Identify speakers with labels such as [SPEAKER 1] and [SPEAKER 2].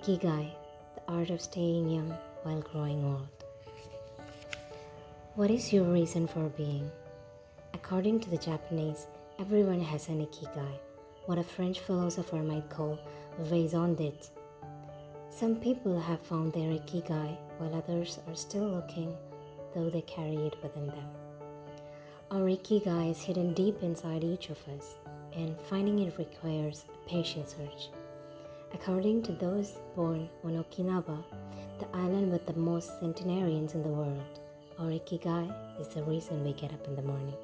[SPEAKER 1] Ikigai, the art of staying young while growing old. What is your reason for being? According to the Japanese, everyone has an Ikigai, what a French philosopher might call raison d'etre. Some people have found their Ikigai while others are still looking, though they carry it within them. Our Ikigai is hidden deep inside each of us, and finding it requires a patient search. According to those born on Okinawa, the island with the most centenarians in the world, our Ikigai is the reason we get up in the morning.